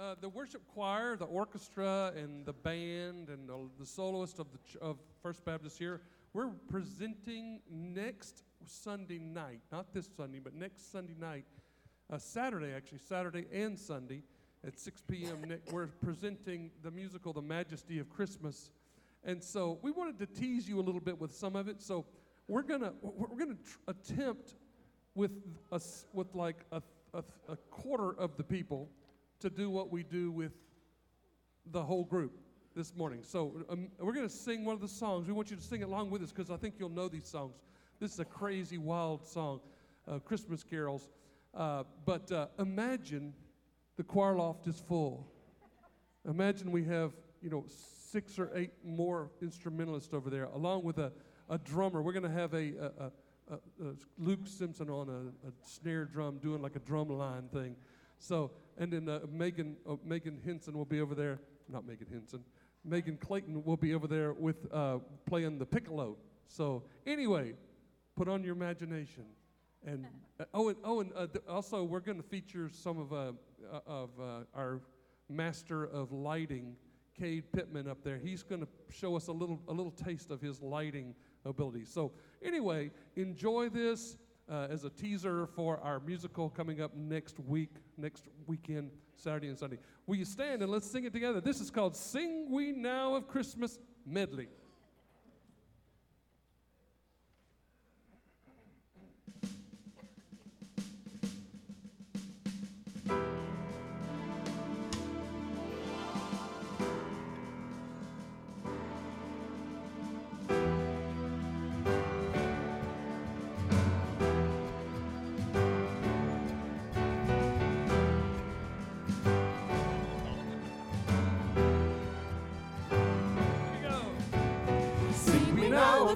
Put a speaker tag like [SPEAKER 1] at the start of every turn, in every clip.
[SPEAKER 1] uh, the worship choir, the orchestra, and the band, and the, the soloist of the ch- of First Baptist here, we're presenting next Sunday night, not this Sunday, but next Sunday night, uh, Saturday actually, Saturday and Sunday at 6 p.m. ne- we're presenting the musical "The Majesty of Christmas," and so we wanted to tease you a little bit with some of it. So we're gonna we're gonna tr- attempt with us with like a, a, a quarter of the people to do what we do with the whole group this morning. So um, we're going to sing one of the songs. We want you to sing along with us because I think you'll know these songs. This is a crazy, wild song, uh, Christmas carols. Uh, but uh, imagine the choir loft is full. Imagine we have, you know, six or eight more instrumentalists over there, along with a, a drummer. We're going to have a, a, a, Luke Simpson on a, a snare drum doing like a drum line thing. So, and then uh, Megan, uh, Megan Henson will be over there. Not Megan Henson. Megan Clayton will be over there with uh, playing the piccolo. So, anyway, put on your imagination. And uh, oh, and, oh, and uh, th- also we're going to feature some of uh, of our master of lighting, Cade Pittman, up there. He's going to show us a little a little taste of his lighting ability. So, anyway, enjoy this as a teaser for our musical coming up next week, next weekend, Saturday and Sunday. Will you stand and let's sing it together? This is called "Sing We Now of Christmas" medley.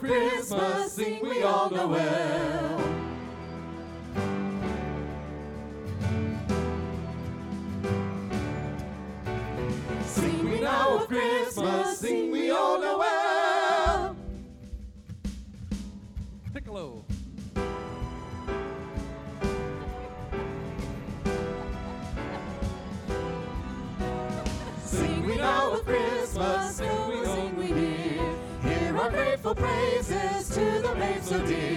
[SPEAKER 2] Christmas, sing we all know praises to the babe so dear.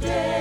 [SPEAKER 2] Ancient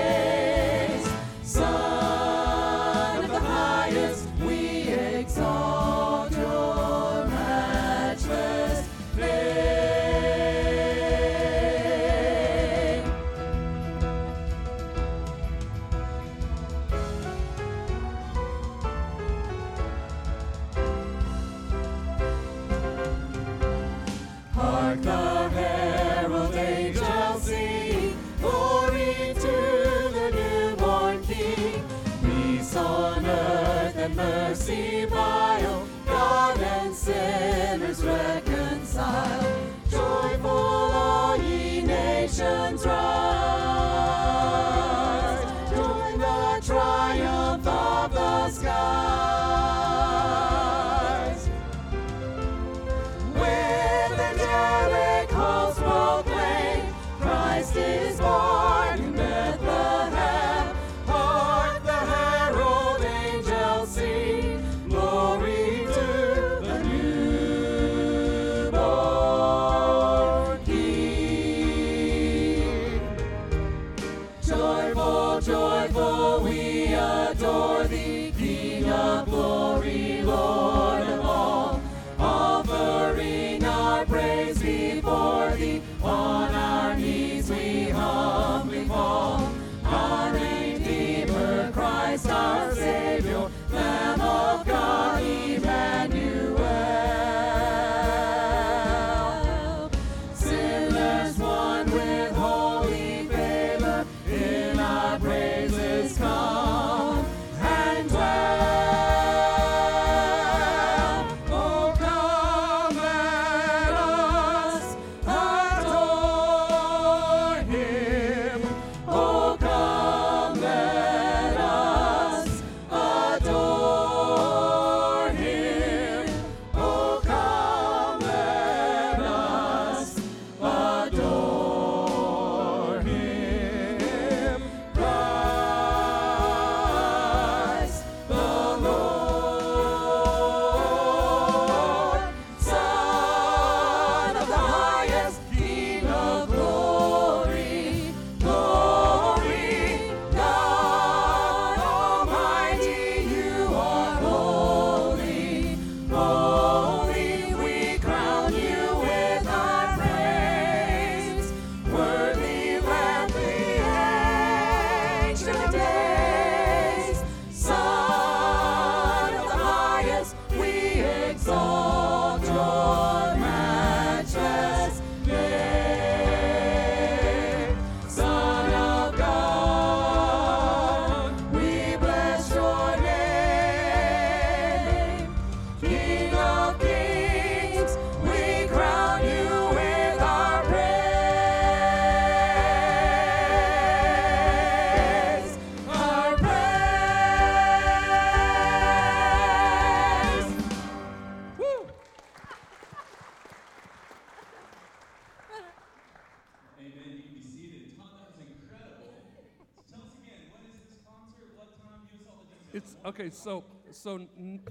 [SPEAKER 1] it's okay. So so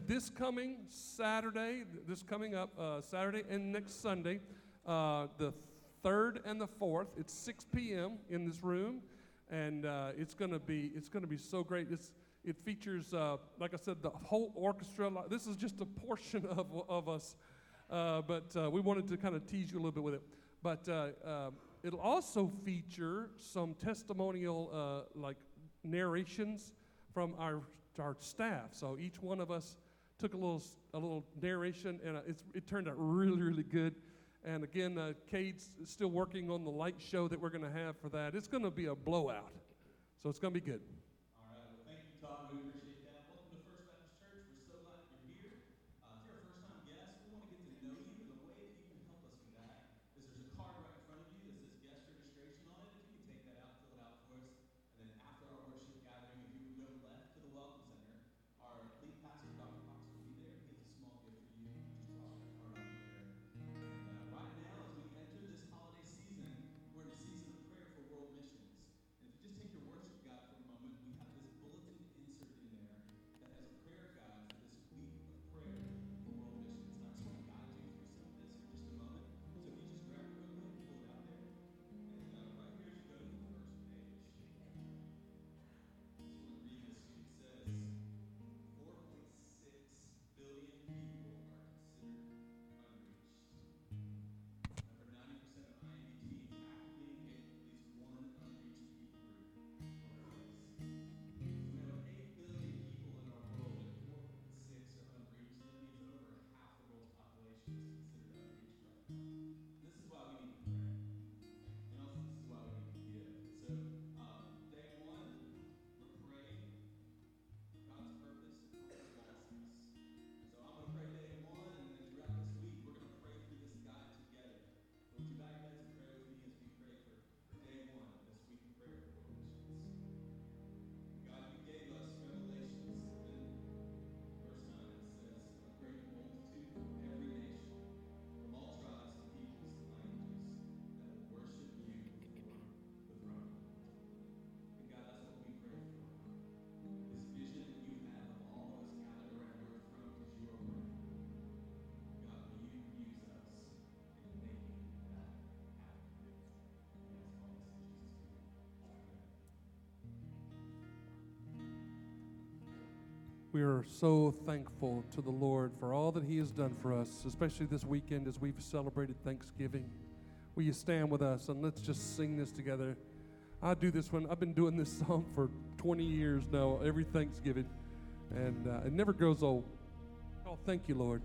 [SPEAKER 1] this coming Saturday, this coming up uh, Saturday and next Sunday, uh, the third and the fourth. It's 6 p.m. in this room, and uh, it's gonna be it's gonna be so great. It's it features, uh, like I said, the whole orchestra. This is just a portion of, of us, uh, but uh, we wanted to kind of tease you a little bit with it. But um, it'll also feature some testimonial, like narrations from our to our staff. So each one of us took a little a little narration, and uh, it turned out really really good. And again, uh, Cade's still working on the light show that we're going to have for that. It's going to be a blowout, so it's going to be good.
[SPEAKER 3] We are so
[SPEAKER 1] thankful to the Lord for all that He has done for us, especially this weekend as we've celebrated Thanksgiving. Will you stand with us and let's just sing this together? I do this one. I've been doing this song for 20 years now, every Thanksgiving, and uh, it never grows old. Oh, thank you, Lord.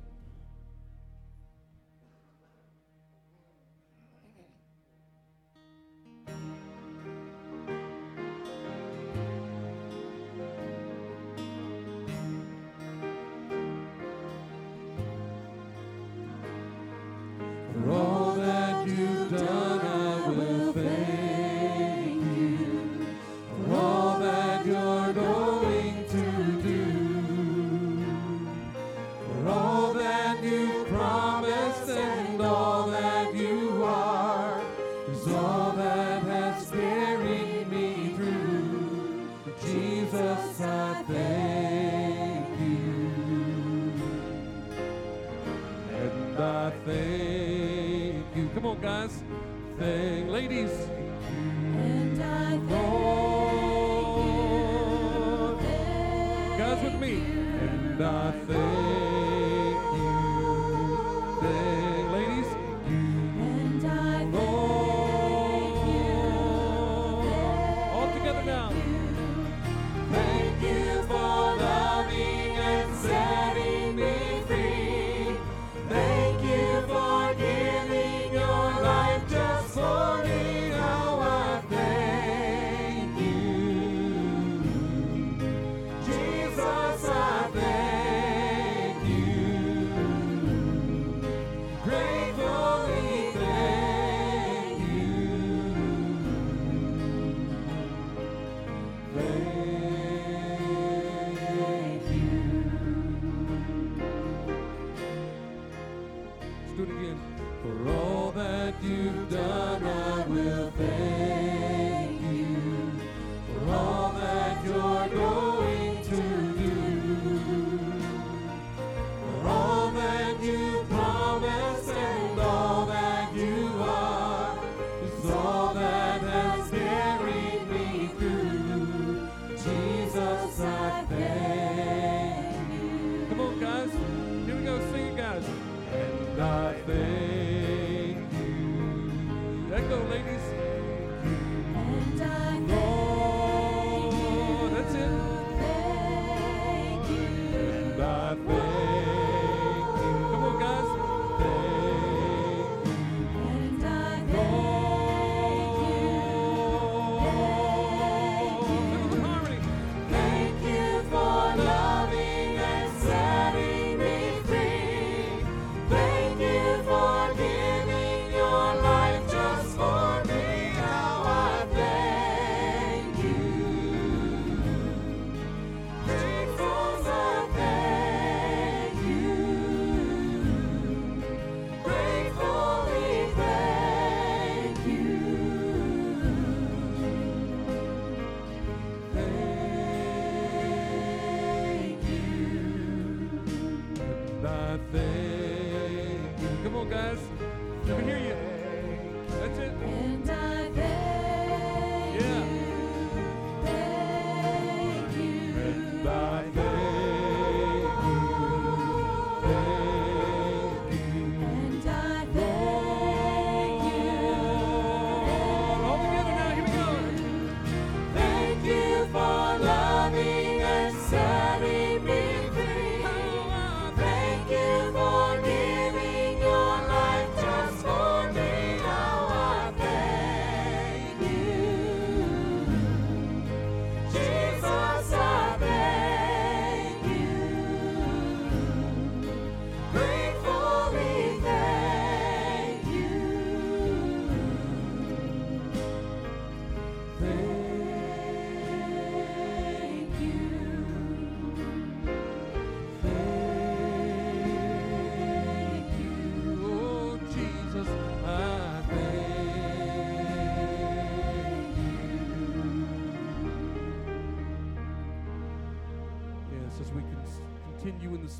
[SPEAKER 1] Come on, guys.
[SPEAKER 2] Here we go.
[SPEAKER 1] Sing
[SPEAKER 2] it,
[SPEAKER 1] guys. And I thank you. Echo, ladies.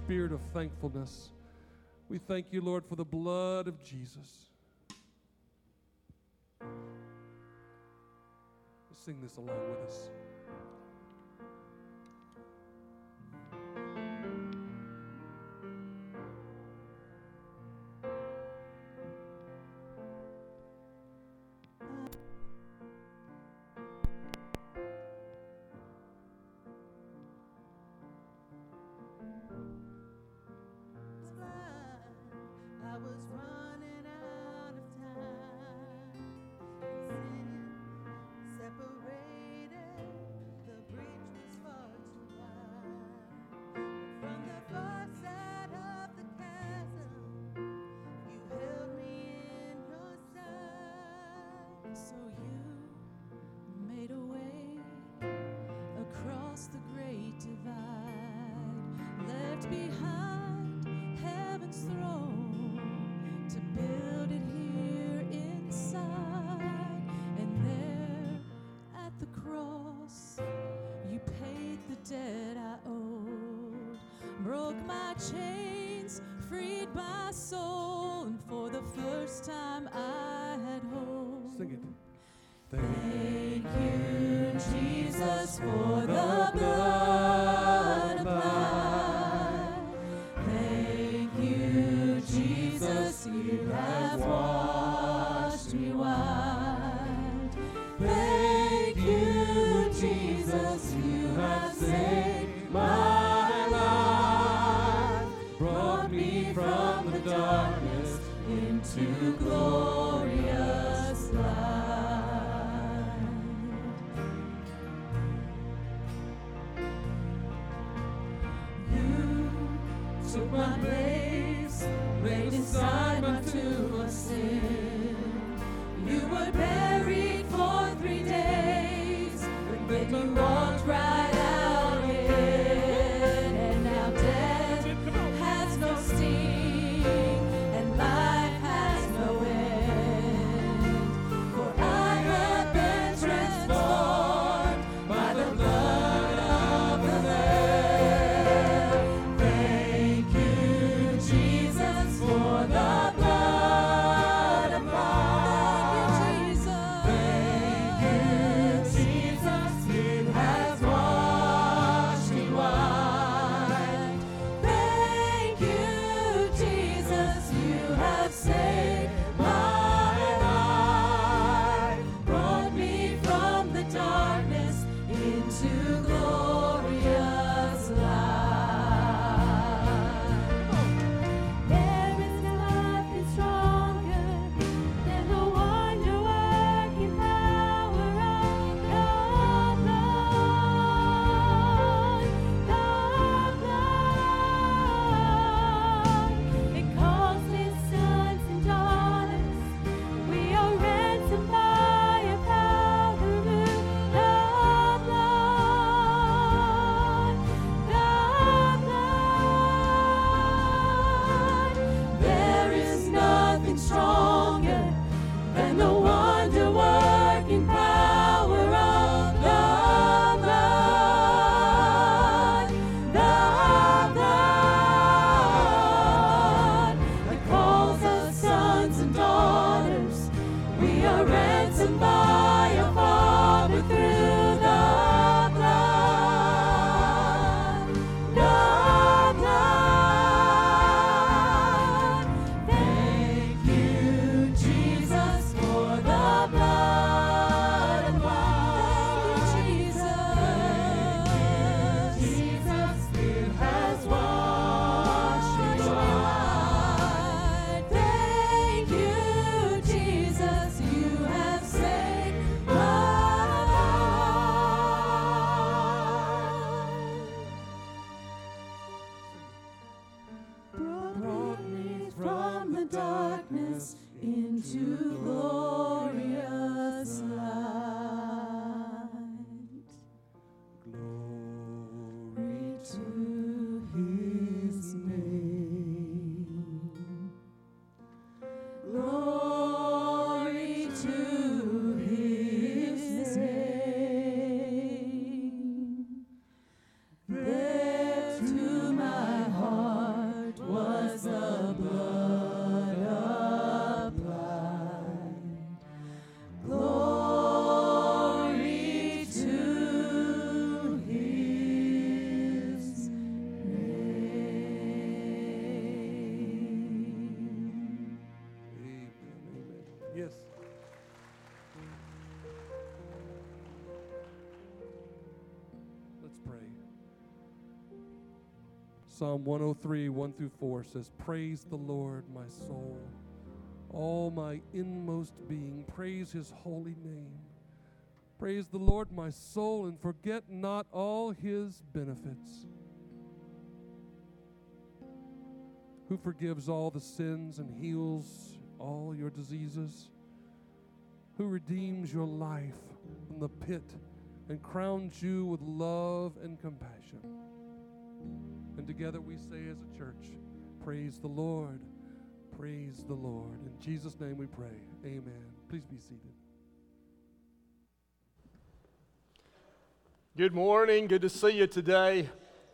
[SPEAKER 1] spirit of thankfulness. We thank you, Lord, for the blood of Jesus. Sing this along with us.
[SPEAKER 2] divide, left behind heaven's throne to build it here inside. And there at the cross, you paid the debt I owed, broke my chains, freed my soul, and for the first time I had hope.
[SPEAKER 1] Sing it.
[SPEAKER 2] Thank, Thank you, Jesus, for the blood.
[SPEAKER 1] Psalm 103, 1 through 4 says, Praise the Lord, my soul. All my inmost being, praise his holy name. Praise the Lord, my soul, and forget not all his benefits. Who forgives all the sins and heals all your diseases? Who redeems your life from the pit and crowns you with love and compassion? And together we say as a church, Praise the Lord, praise the Lord. In Jesus' name we pray. Amen. Please be seated.
[SPEAKER 4] Good morning. Good to see you today.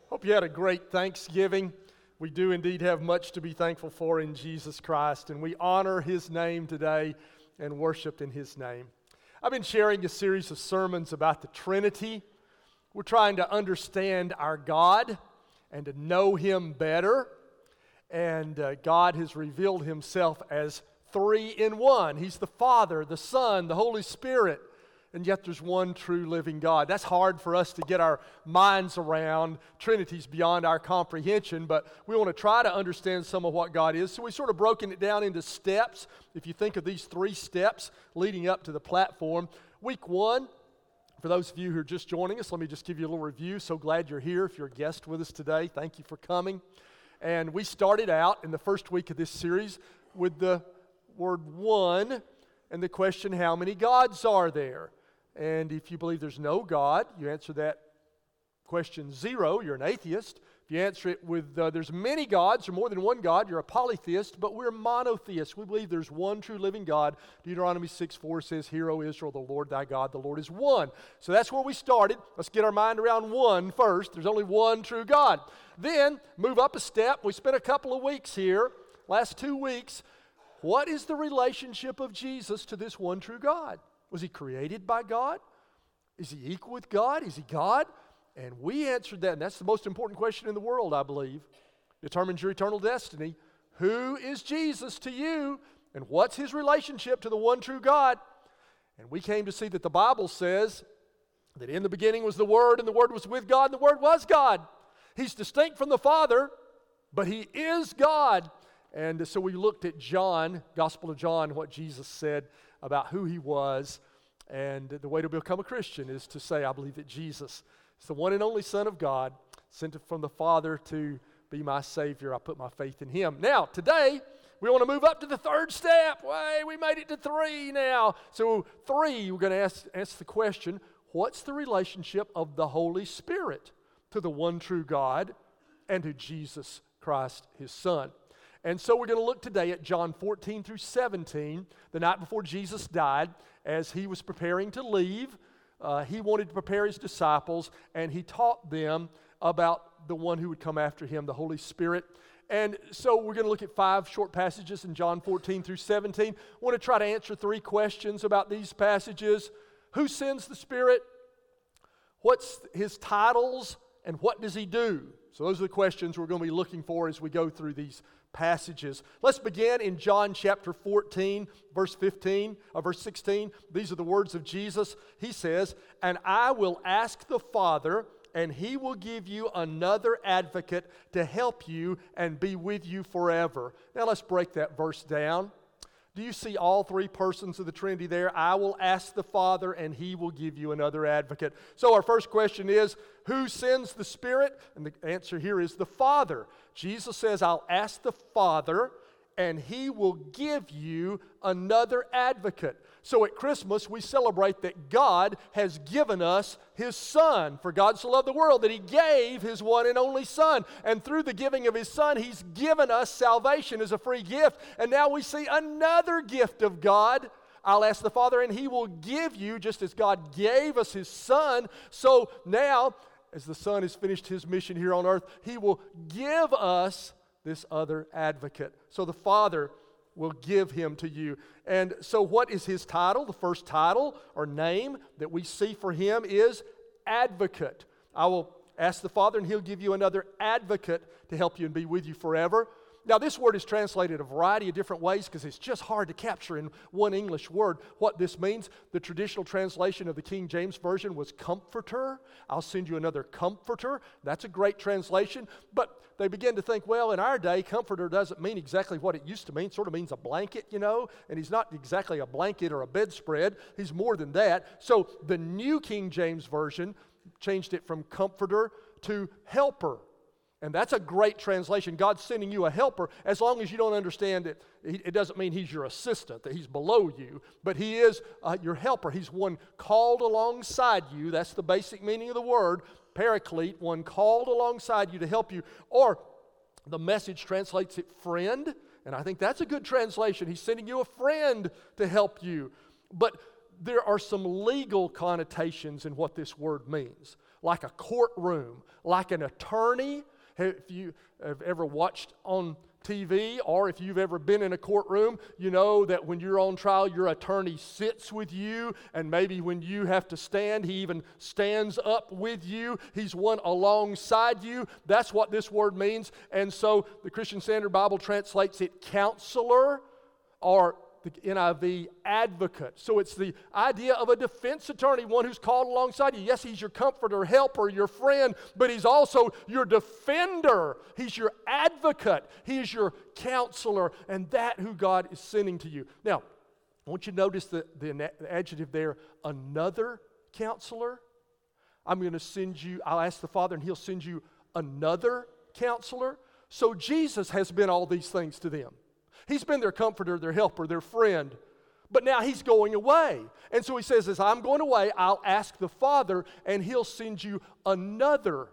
[SPEAKER 4] Hope you had a great Thanksgiving. We do indeed have much to be thankful for in Jesus Christ, and we honor His name today and worship in His name. I've been sharing a series of sermons about the Trinity. We're trying to understand our God and to know Him better. And uh, God has revealed Himself as three in one He's the Father, the Son, the Holy Spirit and yet there's one true living God. That's hard for us to get our minds around. Trinity's beyond our comprehension, but we want to try to understand some of what God is. So we've sort of broken it down into steps. If you think of these three steps leading up to the platform, week one, for those of you who are just joining us, let me just give you a little review. So glad you're here. If you're a guest with us today, thank you for coming. And we started out in the first week of this series with the word one and the question, how many gods are there? And if you believe there's no God, you answer that question zero, you're an atheist. If you answer it with uh, there's many gods or more than one God, you're a polytheist, but we're monotheists. We believe there's one true living God. Deuteronomy 6 4 says, Hear, O Israel, the Lord thy God, the Lord is one. So that's where we started. Let's get our mind around one first. There's only one true God. Then move up a step. We spent a couple of weeks here, last two weeks. What is the relationship of Jesus to this one true God? Was he created by God? Is he equal with God? Is he God? And we answered that, and that's the most important question in the world, I believe. Determines your eternal destiny. Who is Jesus to you, and what's his relationship to the one true God? And we came to see that the Bible says that in the beginning was the Word, and the Word was with God, and the Word was God. He's distinct from the Father, but he is God. And so we looked at John, Gospel of John, what Jesus said about who he was. And the way to become a Christian is to say, I believe that Jesus is the one and only Son of God, sent from the Father to be my Savior. I put my faith in him. Now, today, we want to move up to the third step. Way, we made it to three now. So, three, we're going to ask, ask the question what's the relationship of the Holy Spirit to the one true God and to Jesus Christ, his Son? And so we're going to look today at John 14 through 17, the night before Jesus died, as he was preparing to leave. Uh, he wanted to prepare his disciples, and he taught them about the one who would come after him, the Holy Spirit. And so we're going to look at five short passages in John 14 through 17. I want to try to answer three questions about these passages Who sends the Spirit? What's his titles? And what does he do? So, those are the questions we're going to be looking for as we go through these passages. Let's begin in John chapter 14, verse 15, or uh, verse 16. These are the words of Jesus. He says, And I will ask the Father, and he will give you another advocate to help you and be with you forever. Now let's break that verse down. Do you see all three persons of the Trinity there? I will ask the Father, and He will give you another advocate. So, our first question is Who sends the Spirit? And the answer here is the Father. Jesus says, I'll ask the Father, and He will give you another advocate. So at Christmas, we celebrate that God has given us His Son. For God so loved the world that He gave His one and only Son. And through the giving of His Son, He's given us salvation as a free gift. And now we see another gift of God. I'll ask the Father, and He will give you, just as God gave us His Son. So now, as the Son has finished His mission here on earth, He will give us this other advocate. So the Father will give him to you. And so, what is his title? The first title or name that we see for him is Advocate. I will ask the Father, and he'll give you another advocate to help you and be with you forever. Now, this word is translated a variety of different ways because it's just hard to capture in one English word what this means. The traditional translation of the King James Version was comforter. I'll send you another comforter. That's a great translation. But they begin to think, well, in our day, comforter doesn't mean exactly what it used to mean. It sort of means a blanket, you know, and he's not exactly a blanket or a bedspread. He's more than that. So the New King James Version changed it from comforter to helper. And that's a great translation. God's sending you a helper as long as you don't understand it. It doesn't mean he's your assistant, that he's below you, but he is uh, your helper. He's one called alongside you. That's the basic meaning of the word paraclete, one called alongside you to help you. Or the message translates it friend, and I think that's a good translation. He's sending you a friend to help you. But there are some legal connotations in what this word means, like a courtroom, like an attorney if you have ever watched on TV or if you've ever been in a courtroom, you know that when you're on trial, your attorney sits with you, and maybe when you have to stand, he even stands up with you. He's one alongside you. That's what this word means. And so the Christian Standard Bible translates it counselor or the NIV advocate. So it's the idea of a defense attorney, one who's called alongside you. Yes, he's your comforter, helper, your friend, but he's also your defender. He's your advocate. He's your counselor, and that who God is sending to you. Now, I want you to notice the, the adjective there, another counselor. I'm going to send you, I'll ask the Father, and he'll send you another counselor. So Jesus has been all these things to them. He's been their comforter, their helper, their friend. But now he's going away. And so he says, As I'm going away, I'll ask the Father, and he'll send you another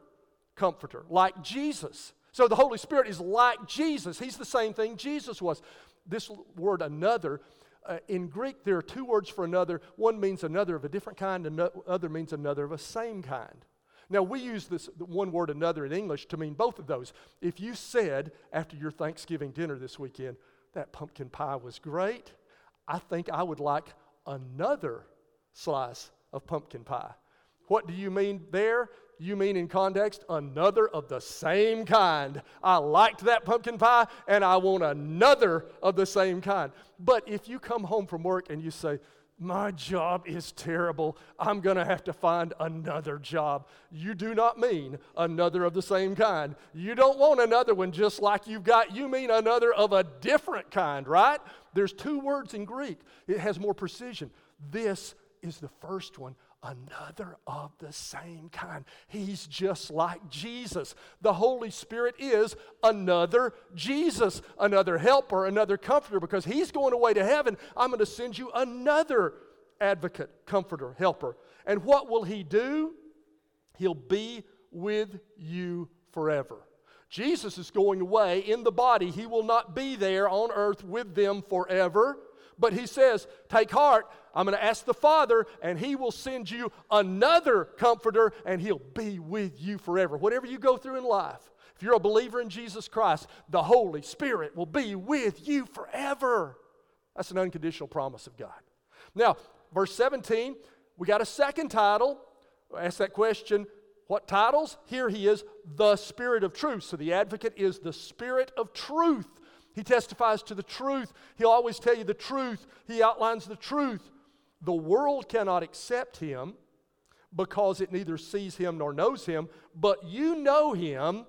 [SPEAKER 4] comforter, like Jesus. So the Holy Spirit is like Jesus. He's the same thing Jesus was. This word, another, uh, in Greek, there are two words for another. One means another of a different kind, and other means another of a same kind. Now, we use this one word another in English to mean both of those. If you said after your Thanksgiving dinner this weekend, that pumpkin pie was great. I think I would like another slice of pumpkin pie. What do you mean there? You mean in context, another of the same kind. I liked that pumpkin pie and I want another of the same kind. But if you come home from work and you say, my job is terrible. I'm going to have to find another job. You do not mean another of the same kind. You don't want another one just like you've got. You mean another of a different kind, right? There's two words in Greek, it has more precision. This is the first one another of the same kind. He's just like Jesus. The Holy Spirit is another Jesus, another helper, another comforter, because He's going away to heaven. I'm going to send you another advocate, comforter, helper. And what will He do? He'll be with you forever. Jesus is going away in the body. He will not be there on earth with them forever. But he says, Take heart, I'm going to ask the Father, and he will send you another comforter, and he'll be with you forever. Whatever you go through in life, if you're a believer in Jesus Christ, the Holy Spirit will be with you forever. That's an unconditional promise of God. Now, verse 17, we got a second title. Ask that question what titles? Here he is, the Spirit of truth. So the advocate is the Spirit of truth. He testifies to the truth. He'll always tell you the truth. He outlines the truth. The world cannot accept him because it neither sees him nor knows him, but you know him,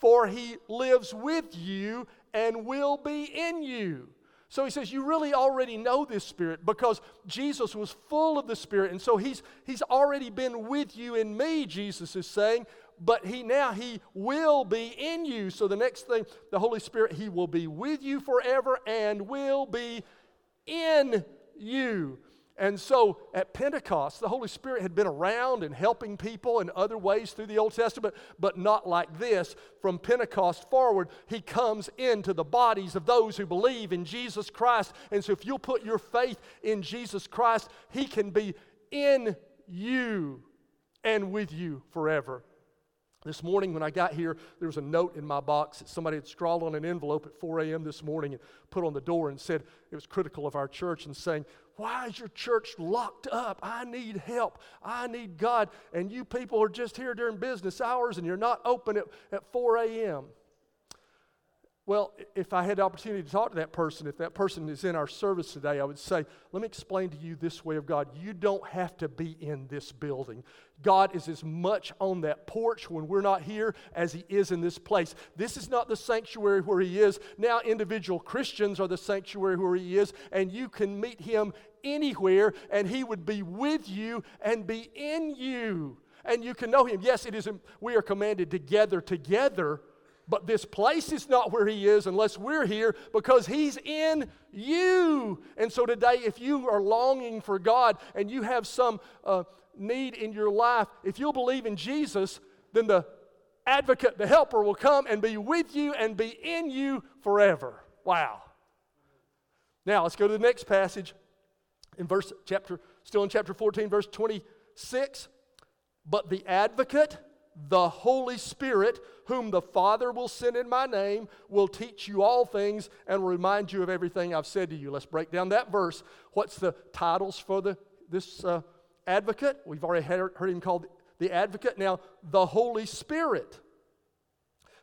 [SPEAKER 4] for he lives with you and will be in you. So he says, You really already know this Spirit because Jesus was full of the Spirit. And so he's, he's already been with you in me, Jesus is saying but he now he will be in you. So the next thing, the Holy Spirit, he will be with you forever and will be in you. And so at Pentecost, the Holy Spirit had been around and helping people in other ways through the Old Testament, but not like this. From Pentecost forward, He comes into the bodies of those who believe in Jesus Christ. And so if you'll put your faith in Jesus Christ, He can be in you and with you forever. This morning, when I got here, there was a note in my box that somebody had scrawled on an envelope at 4 a.m. this morning and put on the door and said it was critical of our church and saying, Why is your church locked up? I need help. I need God. And you people are just here during business hours and you're not open at, at 4 a.m. Well, if I had the opportunity to talk to that person, if that person is in our service today, I would say, let me explain to you this way of God. You don't have to be in this building. God is as much on that porch when we're not here as He is in this place. This is not the sanctuary where He is. Now, individual Christians are the sanctuary where He is, and you can meet Him anywhere, and He would be with you and be in you. And you can know Him. Yes, it is, we are commanded to gather together but this place is not where He is unless we're here because He's in you. And so today, if you are longing for God and you have some uh, need in your life, if you'll believe in Jesus, then the advocate, the helper, will come and be with you and be in you forever. Wow. Now let's go to the next passage in verse chapter, still in chapter 14, verse 26. But the advocate, the Holy Spirit, whom the Father will send in my name, will teach you all things and remind you of everything I've said to you. Let's break down that verse. What's the titles for the, this uh, advocate? We've already heard, heard him called the advocate. Now, the Holy Spirit.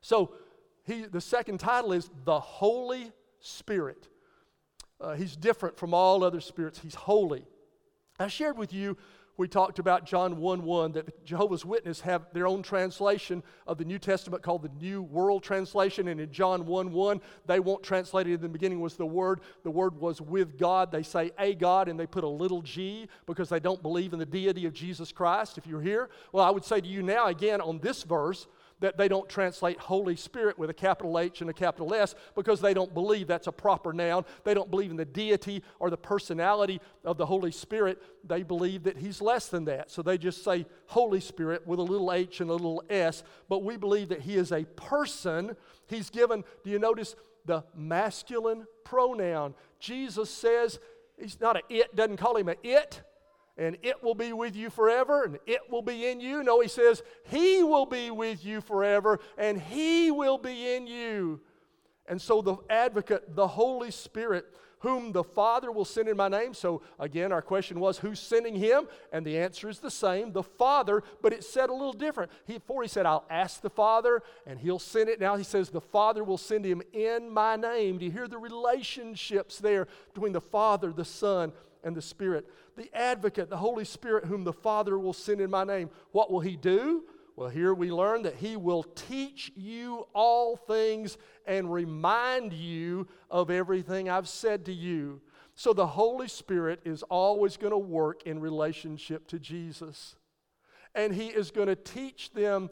[SPEAKER 4] So, he, the second title is the Holy Spirit. Uh, he's different from all other spirits, he's holy. I shared with you we talked about John 1 1, that Jehovah's Witnesses have their own translation of the New Testament called the New World Translation. And in John 1 1, they won't translate it in the beginning was the Word. The Word was with God. They say a God, and they put a little g because they don't believe in the deity of Jesus Christ. If you're here, well, I would say to you now, again, on this verse, that they don't translate Holy Spirit with a capital H and a capital S because they don't believe that's a proper noun. They don't believe in the deity or the personality of the Holy Spirit. They believe that He's less than that. So they just say Holy Spirit with a little H and a little S. But we believe that He is a person. He's given, do you notice the masculine pronoun? Jesus says, He's not a it, doesn't call Him a it and it will be with you forever and it will be in you. No, he says, He will be with you forever and He will be in you. And so the advocate, the Holy Spirit, whom the Father will send in my name. So again, our question was, who's sending him? And the answer is the same, the Father, but it said a little different. He, before he said, I'll ask the Father and he'll send it. Now he says, the Father will send him in my name. Do you hear the relationships there between the Father, the Son, and the Spirit. The advocate, the Holy Spirit, whom the Father will send in my name. What will he do? Well, here we learn that he will teach you all things and remind you of everything I've said to you. So the Holy Spirit is always going to work in relationship to Jesus. And he is going to teach them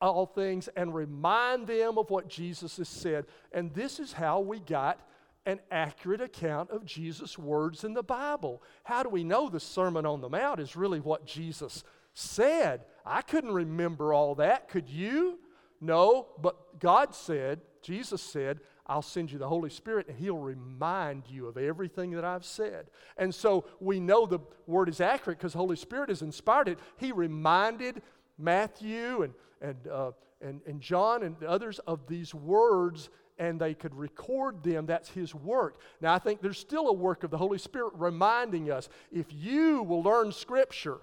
[SPEAKER 4] all things and remind them of what Jesus has said. And this is how we got an accurate account of Jesus' words in the Bible. How do we know the Sermon on the Mount is really what Jesus said? I couldn't remember all that. Could you? No, but God said, Jesus said, I'll send you the Holy Spirit and He'll remind you of everything that I've said. And so we know the word is accurate because the Holy Spirit has inspired it. He reminded Matthew and, and, uh, and, and John and others of these words and they could record them. That's His work. Now, I think there's still a work of the Holy Spirit reminding us if you will learn Scripture,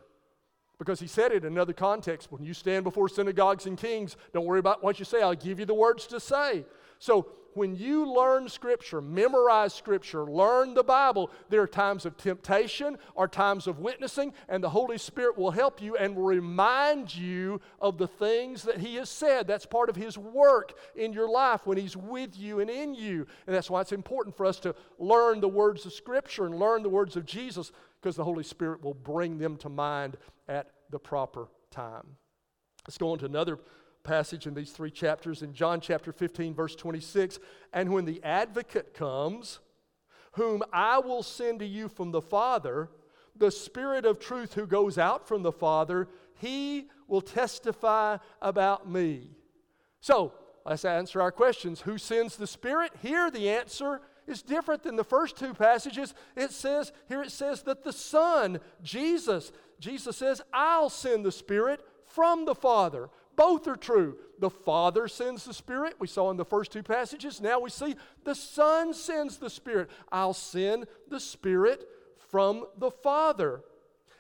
[SPEAKER 4] because He said it in another context when you stand before synagogues and kings, don't worry about what you say, I'll give you the words to say. So, when you learn Scripture, memorize Scripture, learn the Bible, there are times of temptation or times of witnessing, and the Holy Spirit will help you and will remind you of the things that He has said. That's part of His work in your life when He's with you and in you. And that's why it's important for us to learn the words of Scripture and learn the words of Jesus, because the Holy Spirit will bring them to mind at the proper time. Let's go on to another passage in these three chapters in John chapter 15, verse 26. And when the advocate comes, whom I will send to you from the Father, the Spirit of truth who goes out from the Father, he will testify about me. So, let's answer our questions. Who sends the Spirit? Here, the answer is different than the first two passages. It says, here it says that the Son, Jesus, Jesus says, I'll send the Spirit from the Father. Both are true. The Father sends the Spirit, we saw in the first two passages. Now we see the Son sends the Spirit. I'll send the Spirit from the Father.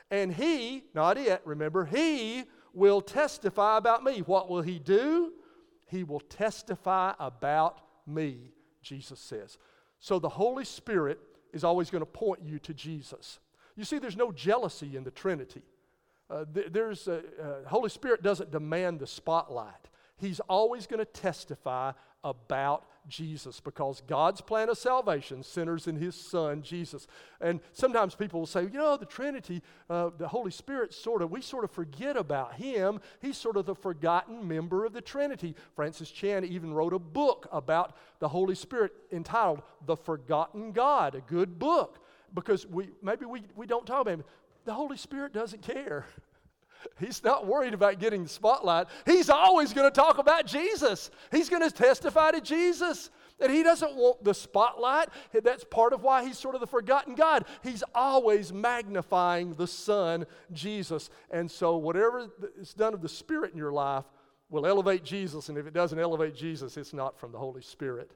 [SPEAKER 4] And He, not it, remember, He will testify about me. What will He do? He will testify about me, Jesus says. So the Holy Spirit is always going to point you to Jesus. You see, there's no jealousy in the Trinity. Uh, th- there's a, uh, Holy Spirit doesn't demand the spotlight. He's always going to testify about Jesus because God's plan of salvation centers in His Son, Jesus. And sometimes people will say, you know, the Trinity, uh, the Holy Spirit, sort of, we sort of forget about Him. He's sort of the forgotten member of the Trinity. Francis Chan even wrote a book about the Holy Spirit entitled The Forgotten God, a good book because we, maybe we, we don't talk about Him. The Holy Spirit doesn't care. He's not worried about getting the spotlight. He's always going to talk about Jesus. He's going to testify to Jesus. And he doesn't want the spotlight. That's part of why he's sort of the forgotten God. He's always magnifying the Son, Jesus. And so, whatever is done of the Spirit in your life will elevate Jesus. And if it doesn't elevate Jesus, it's not from the Holy Spirit.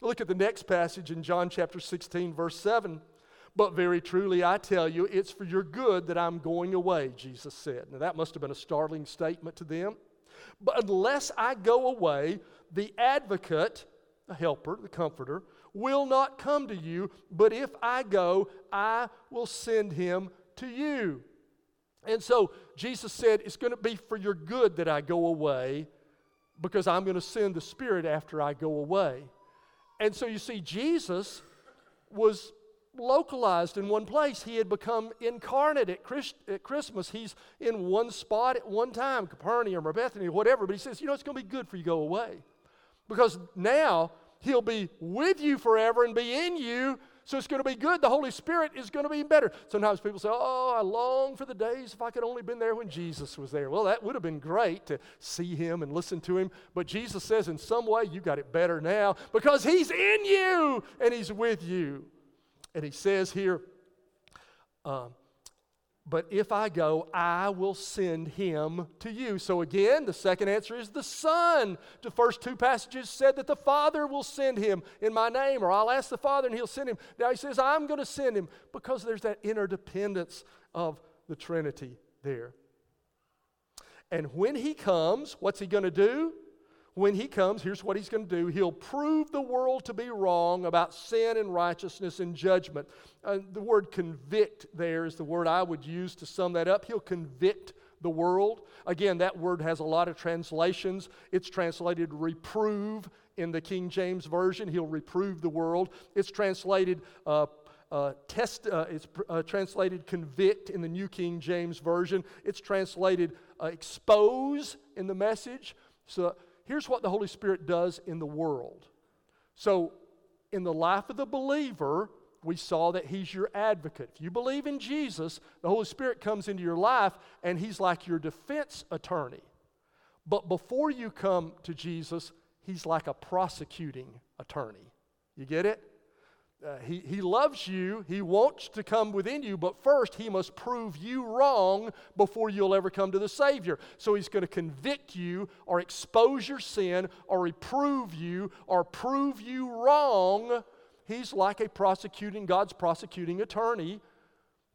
[SPEAKER 4] Look at the next passage in John chapter 16, verse 7. But very truly, I tell you, it's for your good that I'm going away, Jesus said. Now, that must have been a startling statement to them. But unless I go away, the advocate, the helper, the comforter, will not come to you. But if I go, I will send him to you. And so Jesus said, It's going to be for your good that I go away because I'm going to send the Spirit after I go away. And so you see, Jesus was localized in one place. He had become incarnate at, Christ, at Christmas. He's in one spot at one time, Capernaum or Bethany or whatever. But he says, you know, it's going to be good for you to go away. Because now he'll be with you forever and be in you. So it's going to be good. The Holy Spirit is going to be better. Sometimes people say, Oh, I long for the days if I could only been there when Jesus was there. Well, that would have been great to see him and listen to him. But Jesus says, in some way, you got it better now because he's in you and he's with you. And he says here, uh, but if I go, I will send him to you. So again, the second answer is the Son. The first two passages said that the Father will send him in my name, or I'll ask the Father and he'll send him. Now he says, I'm going to send him because there's that interdependence of the Trinity there. And when he comes, what's he going to do? When he comes, here's what he's going to do he'll prove the world to be wrong about sin and righteousness and judgment. Uh, the word convict there is the word I would use to sum that up. He'll convict the world. Again, that word has a lot of translations. It's translated reprove in the King James Version. He'll reprove the world. It's translated uh, uh, test, uh, it's uh, translated convict in the New King James Version. It's translated uh, expose in the message. So here's what the Holy Spirit does in the world. So, in the life of the believer, we saw that He's your advocate. If you believe in Jesus, the Holy Spirit comes into your life and He's like your defense attorney. But before you come to Jesus, He's like a prosecuting attorney. You get it? Uh, he, he loves you. He wants to come within you, but first he must prove you wrong before you'll ever come to the Savior. So he's going to convict you or expose your sin or reprove you or prove you wrong. He's like a prosecuting, God's prosecuting attorney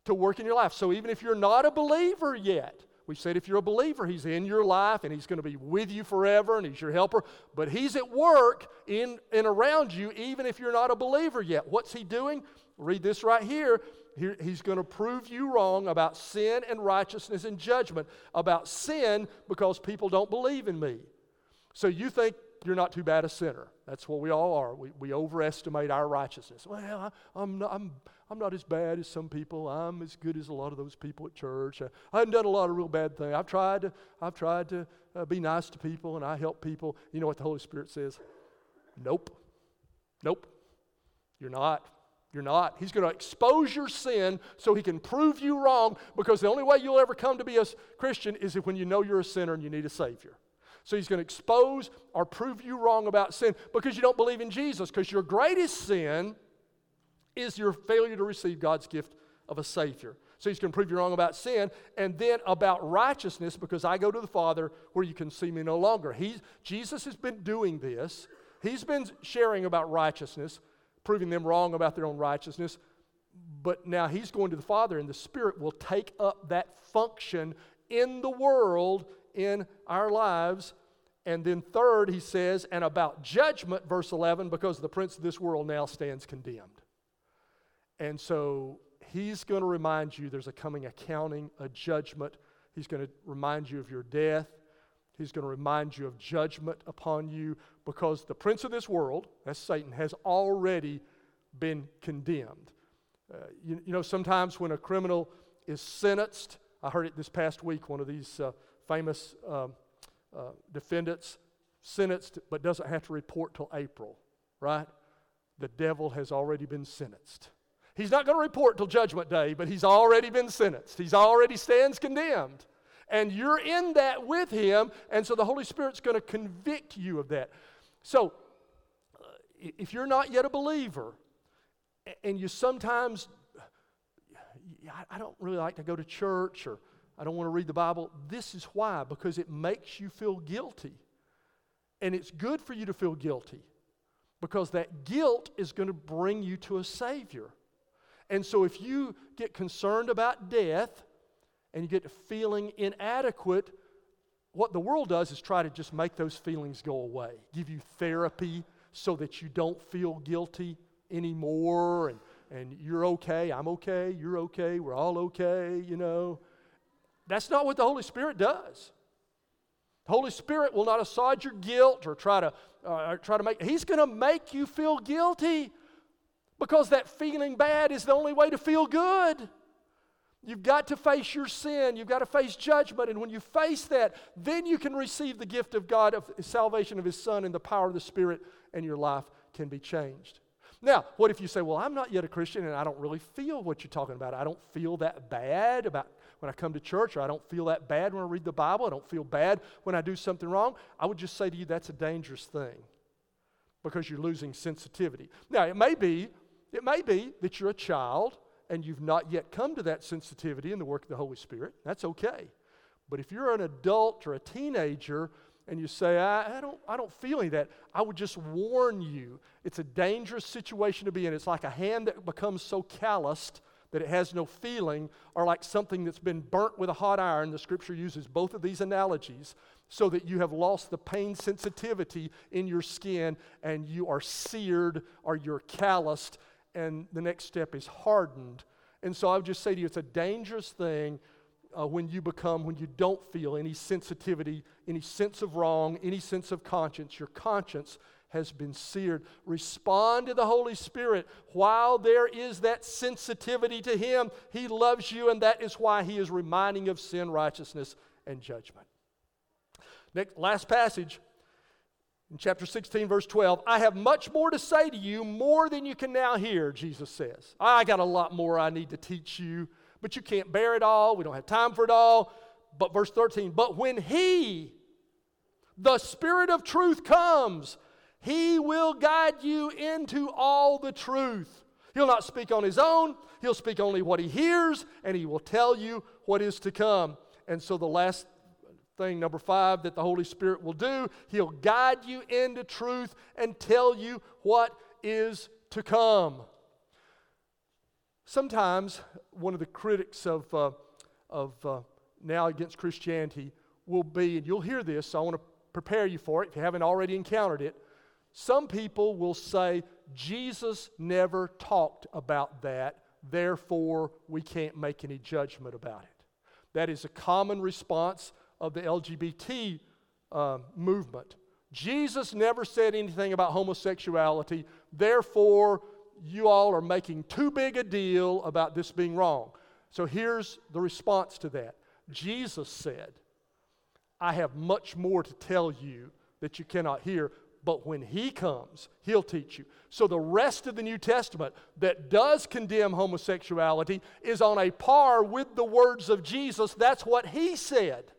[SPEAKER 4] to work in your life. So even if you're not a believer yet, we said if you're a believer, He's in your life and He's going to be with you forever and He's your helper. But He's at work in and around you, even if you're not a believer yet. What's He doing? Read this right here. he's going to prove you wrong about sin and righteousness and judgment. About sin because people don't believe in me. So you think you're not too bad a sinner. That's what we all are. We, we overestimate our righteousness. Well, I, am not, I'm, I'm not as bad as some people. I'm as good as a lot of those people at church. I, I haven't done a lot of real bad things. I've tried to, I've tried to uh, be nice to people and I help people. You know what the Holy Spirit says? Nope. Nope. You're not. You're not. He's going to expose your sin so he can prove you wrong because the only way you'll ever come to be a Christian is if when you know you're a sinner and you need a Savior. So he's going to expose or prove you wrong about sin because you don't believe in Jesus because your greatest sin is your failure to receive God's gift of a Savior. So he's going to prove you wrong about sin and then about righteousness because I go to the Father where you can see me no longer. He's, Jesus has been doing this. He's been sharing about righteousness, proving them wrong about their own righteousness. But now he's going to the Father, and the Spirit will take up that function in the world, in our lives, And then, third, he says, and about judgment, verse 11, because the prince of this world now stands condemned. And so he's going to remind you there's a coming accounting, a judgment. He's going to remind you of your death. He's going to remind you of judgment upon you because the prince of this world, that's Satan, has already been condemned. Uh, you, you, know, sometimes when a criminal is sentenced, I heard it this past week, one of these uh, famous um, uh, defendants sentenced but doesn't have to report till April, right? The devil has already been sentenced. He's not going to report till judgment day, but he's already been sentenced. He's already stands condemned. And you're in that with him, and so the Holy Spirit's going to convict you of that. So, uh, if you're not yet a believer, and you sometimes, I don't really like to go to church or I don't want to read the Bible, this is why, because it makes you feel guilty. And it's good for you to feel guilty because that guilt is going to bring you to a Savior. And so if you get concerned about death and you get feeling inadequate, what the world does is try to just make those feelings go away, give you therapy so that you don't feel guilty anymore and, and you're okay, I'm okay, you're okay, we're all okay, you know. That's not what the Holy Spirit does. The Holy Spirit will not assuage your guilt or try to, uh, try to make, He's going to make you feel guilty because that feeling bad is the only way to feel good. You've got to face your sin. You've got to face judgment. And when you face that, then you can receive the gift of God, of salvation of His Son, and the power of the Spirit, and your life can be changed. Now, what if you say, Well, I'm not yet a Christian and I don't really feel what you're talking about? I don't feel that bad about when I come to church, or I don't feel that bad when I read the Bible, I don't feel bad when I do something wrong. I would just say to you, that's a dangerous thing because you're losing sensitivity. Now, it may be, it may be that you're a child and you've not yet come to that sensitivity in the work of the Holy Spirit. That's okay. But if you're an adult or a teenager and you say, I, I, don't, I don't feel any that, I would just warn you it's a dangerous situation to be in. It's like a hand that becomes so calloused that it has no feeling, or like something that's been burnt with a hot iron. The scripture uses both of these analogies so that you have lost the pain sensitivity in your skin and you are seared or you're calloused, and the next step is hardened. And so I would just say to you, it's a dangerous thing uh, when you become, when you don't feel any sensitivity, any sense of wrong, any sense of conscience. Your conscience has been seared. Respond to the Holy Spirit while there is that sensitivity to Him. He loves you, and that is why He is reminding of sin, righteousness, and judgment. Next, last passage in chapter 16, verse 12. I have much more to say to you, more than you can now hear, Jesus says. I got a lot more I need to teach you but you can't bear it all. We don't have time for it all. But verse 13, but when He, the Spirit of truth, comes, He will guide you into all the truth. He'll not speak on His own, He'll speak only what He hears, and He will tell you what is to come. And so the last thing, number five, that the Holy Spirit will do, He'll guide you into truth and tell you what is to come. Sometimes one of the critics of, uh, of uh, now against Christianity will be, and you'll hear this, so I want to prepare you for it if you haven't already encountered it. Some people will say, Jesus never talked about that, therefore we can't make any judgment about it. That is a common response of the LGBT uh, movement. Jesus never said anything about homosexuality, therefore you all are making too big a deal about this being wrong. So here's the response to that Jesus said, I have much more to tell you that you cannot hear, but when He comes, He'll teach you. So the rest of the New Testament that does condemn homosexuality is on a par with the words of Jesus. That's what He said.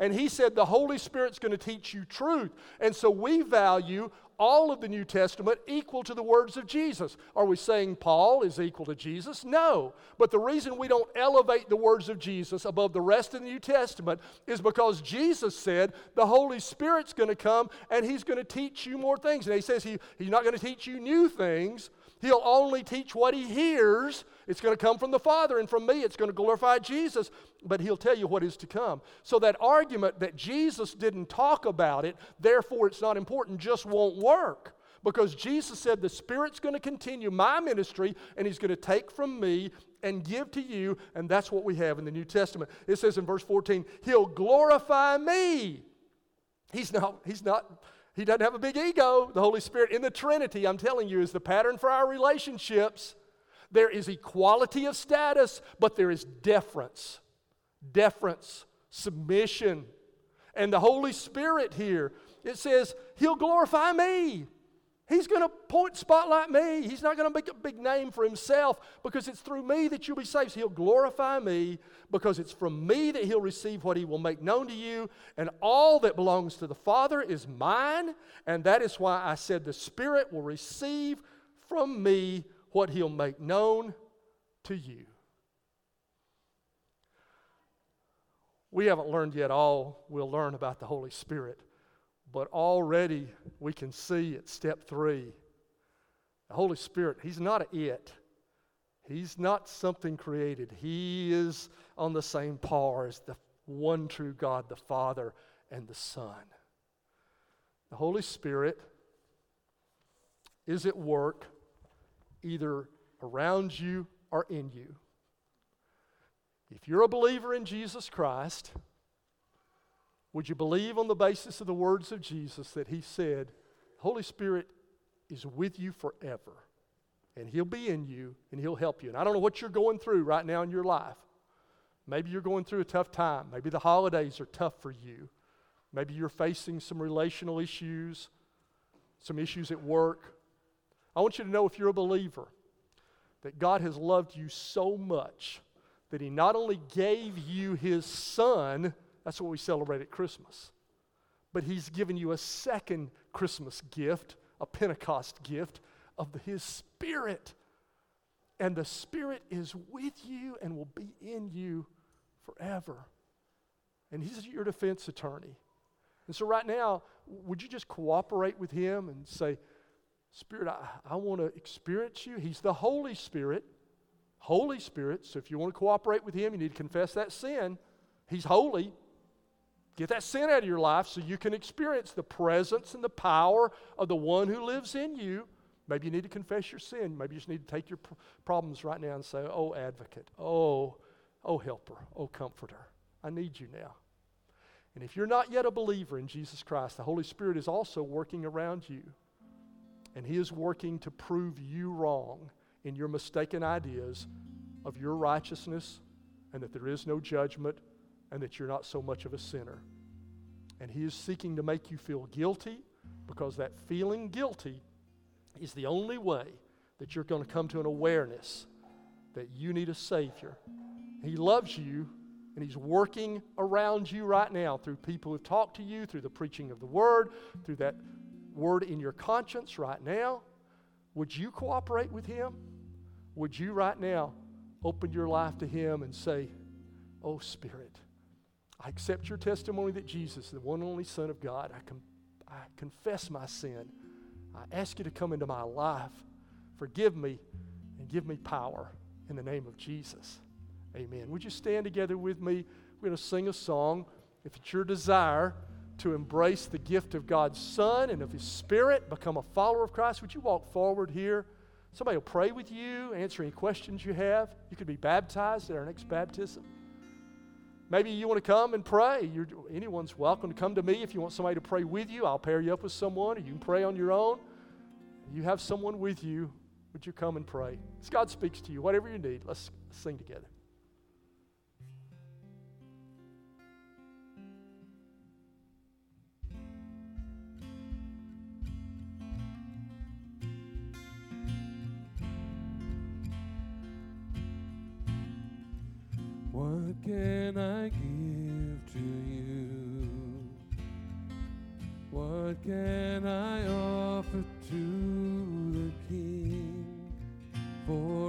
[SPEAKER 4] And he said the Holy Spirit's going to teach you truth. And so we value all of the New Testament equal to the words of Jesus. Are we saying Paul is equal to Jesus? No. But the reason we don't elevate the words of Jesus above the rest of the New Testament is because Jesus said the Holy Spirit's going to come and he's going to teach you more things. And he says he, he's not going to teach you new things, He'll only teach what he hears. It's going to come from the Father, and from me, it's going to glorify Jesus, but he'll tell you what is to come. So, that argument that Jesus didn't talk about it, therefore it's not important, just won't work. Because Jesus said the Spirit's going to continue my ministry, and he's going to take from me and give to you, and that's what we have in the New Testament. It says in verse 14, He'll glorify me. He's not, he's not he doesn't have a big ego. The Holy Spirit in the Trinity, I'm telling you, is the pattern for our relationships. There is equality of status, but there is deference, deference, submission. And the Holy Spirit here, it says, He'll glorify me. He's going to point spotlight me. He's not going to make a big name for himself because it's through me that you'll be saved. He'll glorify me because it's from me that he'll receive what he will make known to you. And all that belongs to the Father is mine. And that is why I said the Spirit will receive from me what he'll make known to you. We haven't learned yet all we'll learn about the Holy Spirit. But already we can see at step three the Holy Spirit, He's not a it. He's not something created. He is on the same par as the one true God, the Father and the Son. The Holy Spirit is at work either around you or in you. If you're a believer in Jesus Christ, would you believe on the basis of the words of Jesus that He said, Holy Spirit is with you forever, and He'll be in you, and He'll help you? And I don't know what you're going through right now in your life. Maybe you're going through a tough time. Maybe the holidays are tough for you. Maybe you're facing some relational issues, some issues at work. I want you to know if you're a believer that God has loved you so much that He not only gave you His Son, that's what we celebrate at Christmas. But He's given you a second Christmas gift, a Pentecost gift of the, His Spirit. And the Spirit is with you and will be in you forever. And He's your defense attorney. And so, right now, would you just cooperate with Him and say, Spirit, I, I want to experience you? He's the Holy Spirit. Holy Spirit. So, if you want to cooperate with Him, you need to confess that sin. He's holy. Get that sin out of your life so you can experience the presence and the power of the one who lives in you. Maybe you need to confess your sin. Maybe you just need to take your pr- problems right now and say, Oh, advocate. Oh, oh, helper. Oh, comforter. I need you now. And if you're not yet a believer in Jesus Christ, the Holy Spirit is also working around you. And He is working to prove you wrong in your mistaken ideas of your righteousness and that there is no judgment and that you're not so much of a sinner. And He is seeking to make you feel guilty because that feeling guilty is the only way that you're going to come to an awareness that you need a Savior. He loves you and He's working around you right now through people who've talked to you, through the preaching of the Word, through that Word in your conscience right now. Would you cooperate with Him? Would you right now open your life to Him and say, Oh, Spirit, I accept your testimony that Jesus, the one only Son of God, I, com- I confess my sin. I ask you to come into my life, forgive me, and give me power in the name of Jesus. Amen. Would you stand together with me? We're going to sing a song. If it's your desire to embrace the gift of God's Son and of His Spirit, become a follower of Christ, would you walk forward here? Somebody will pray with you, answer any questions you have. You could be baptized at our next baptism. Maybe you want to come and pray. You're, anyone's welcome to come to me if you want somebody to pray with you. I'll pair you up with someone, or you can pray on your own. You have someone with you. Would you come and pray? As God speaks to you, whatever you need, let's sing together.
[SPEAKER 1] What can I give to you? What can I offer to the King for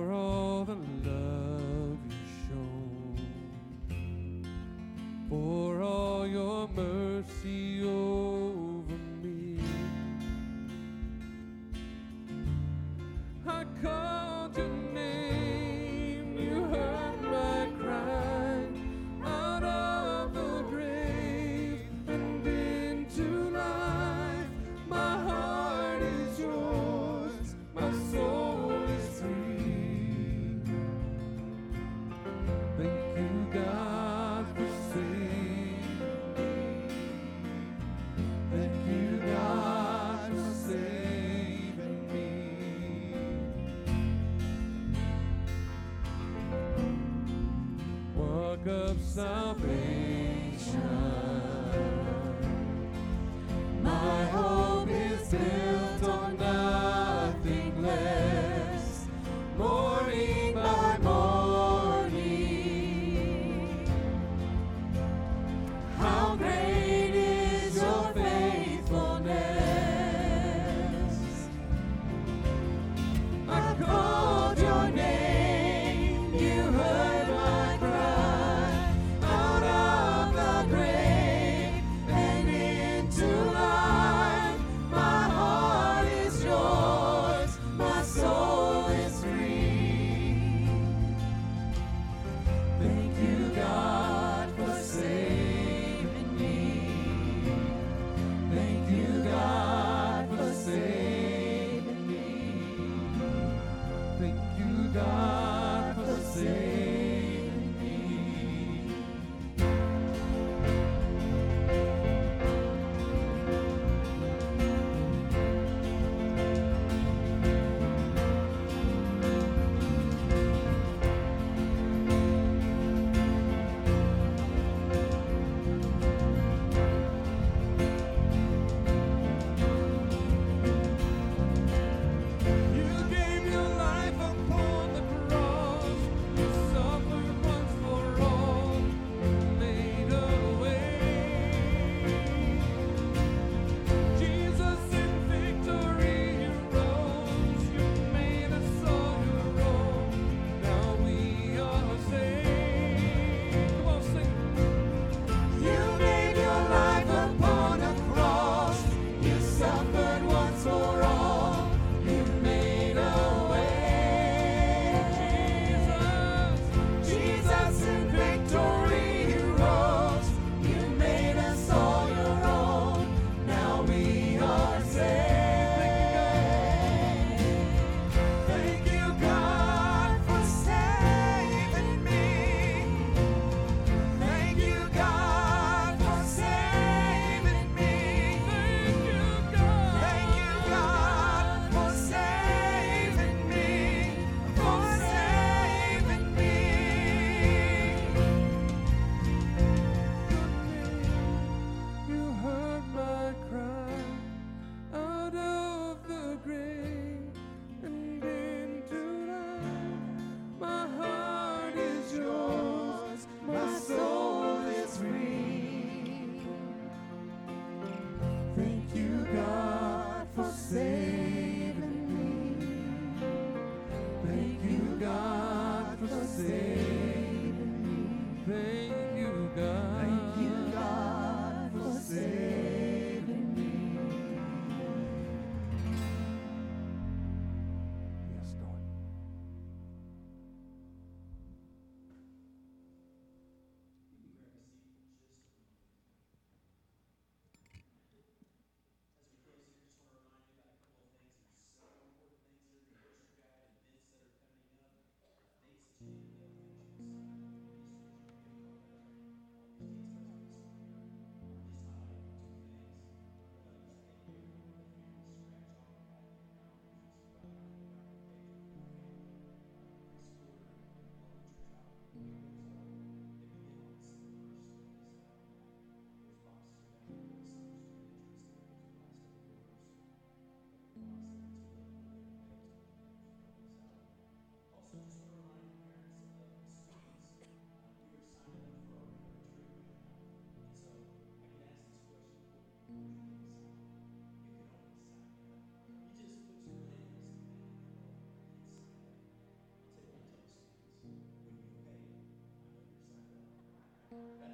[SPEAKER 2] and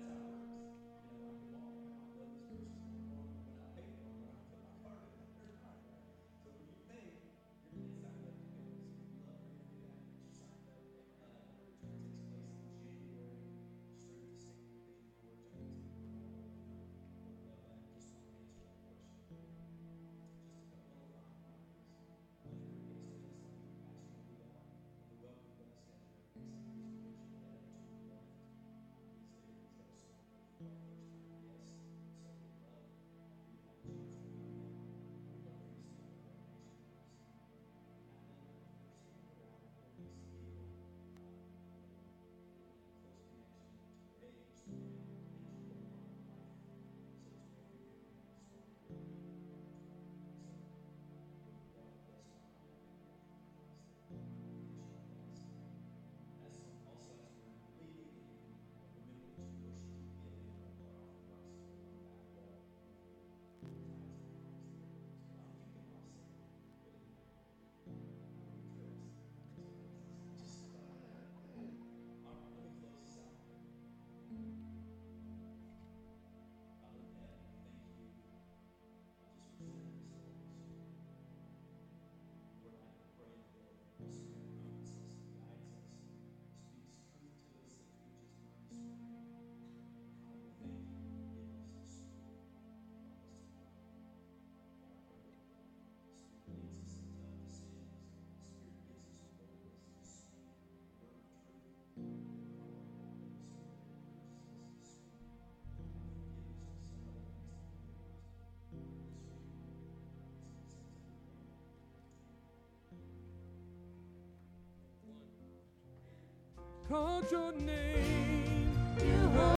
[SPEAKER 2] called your name.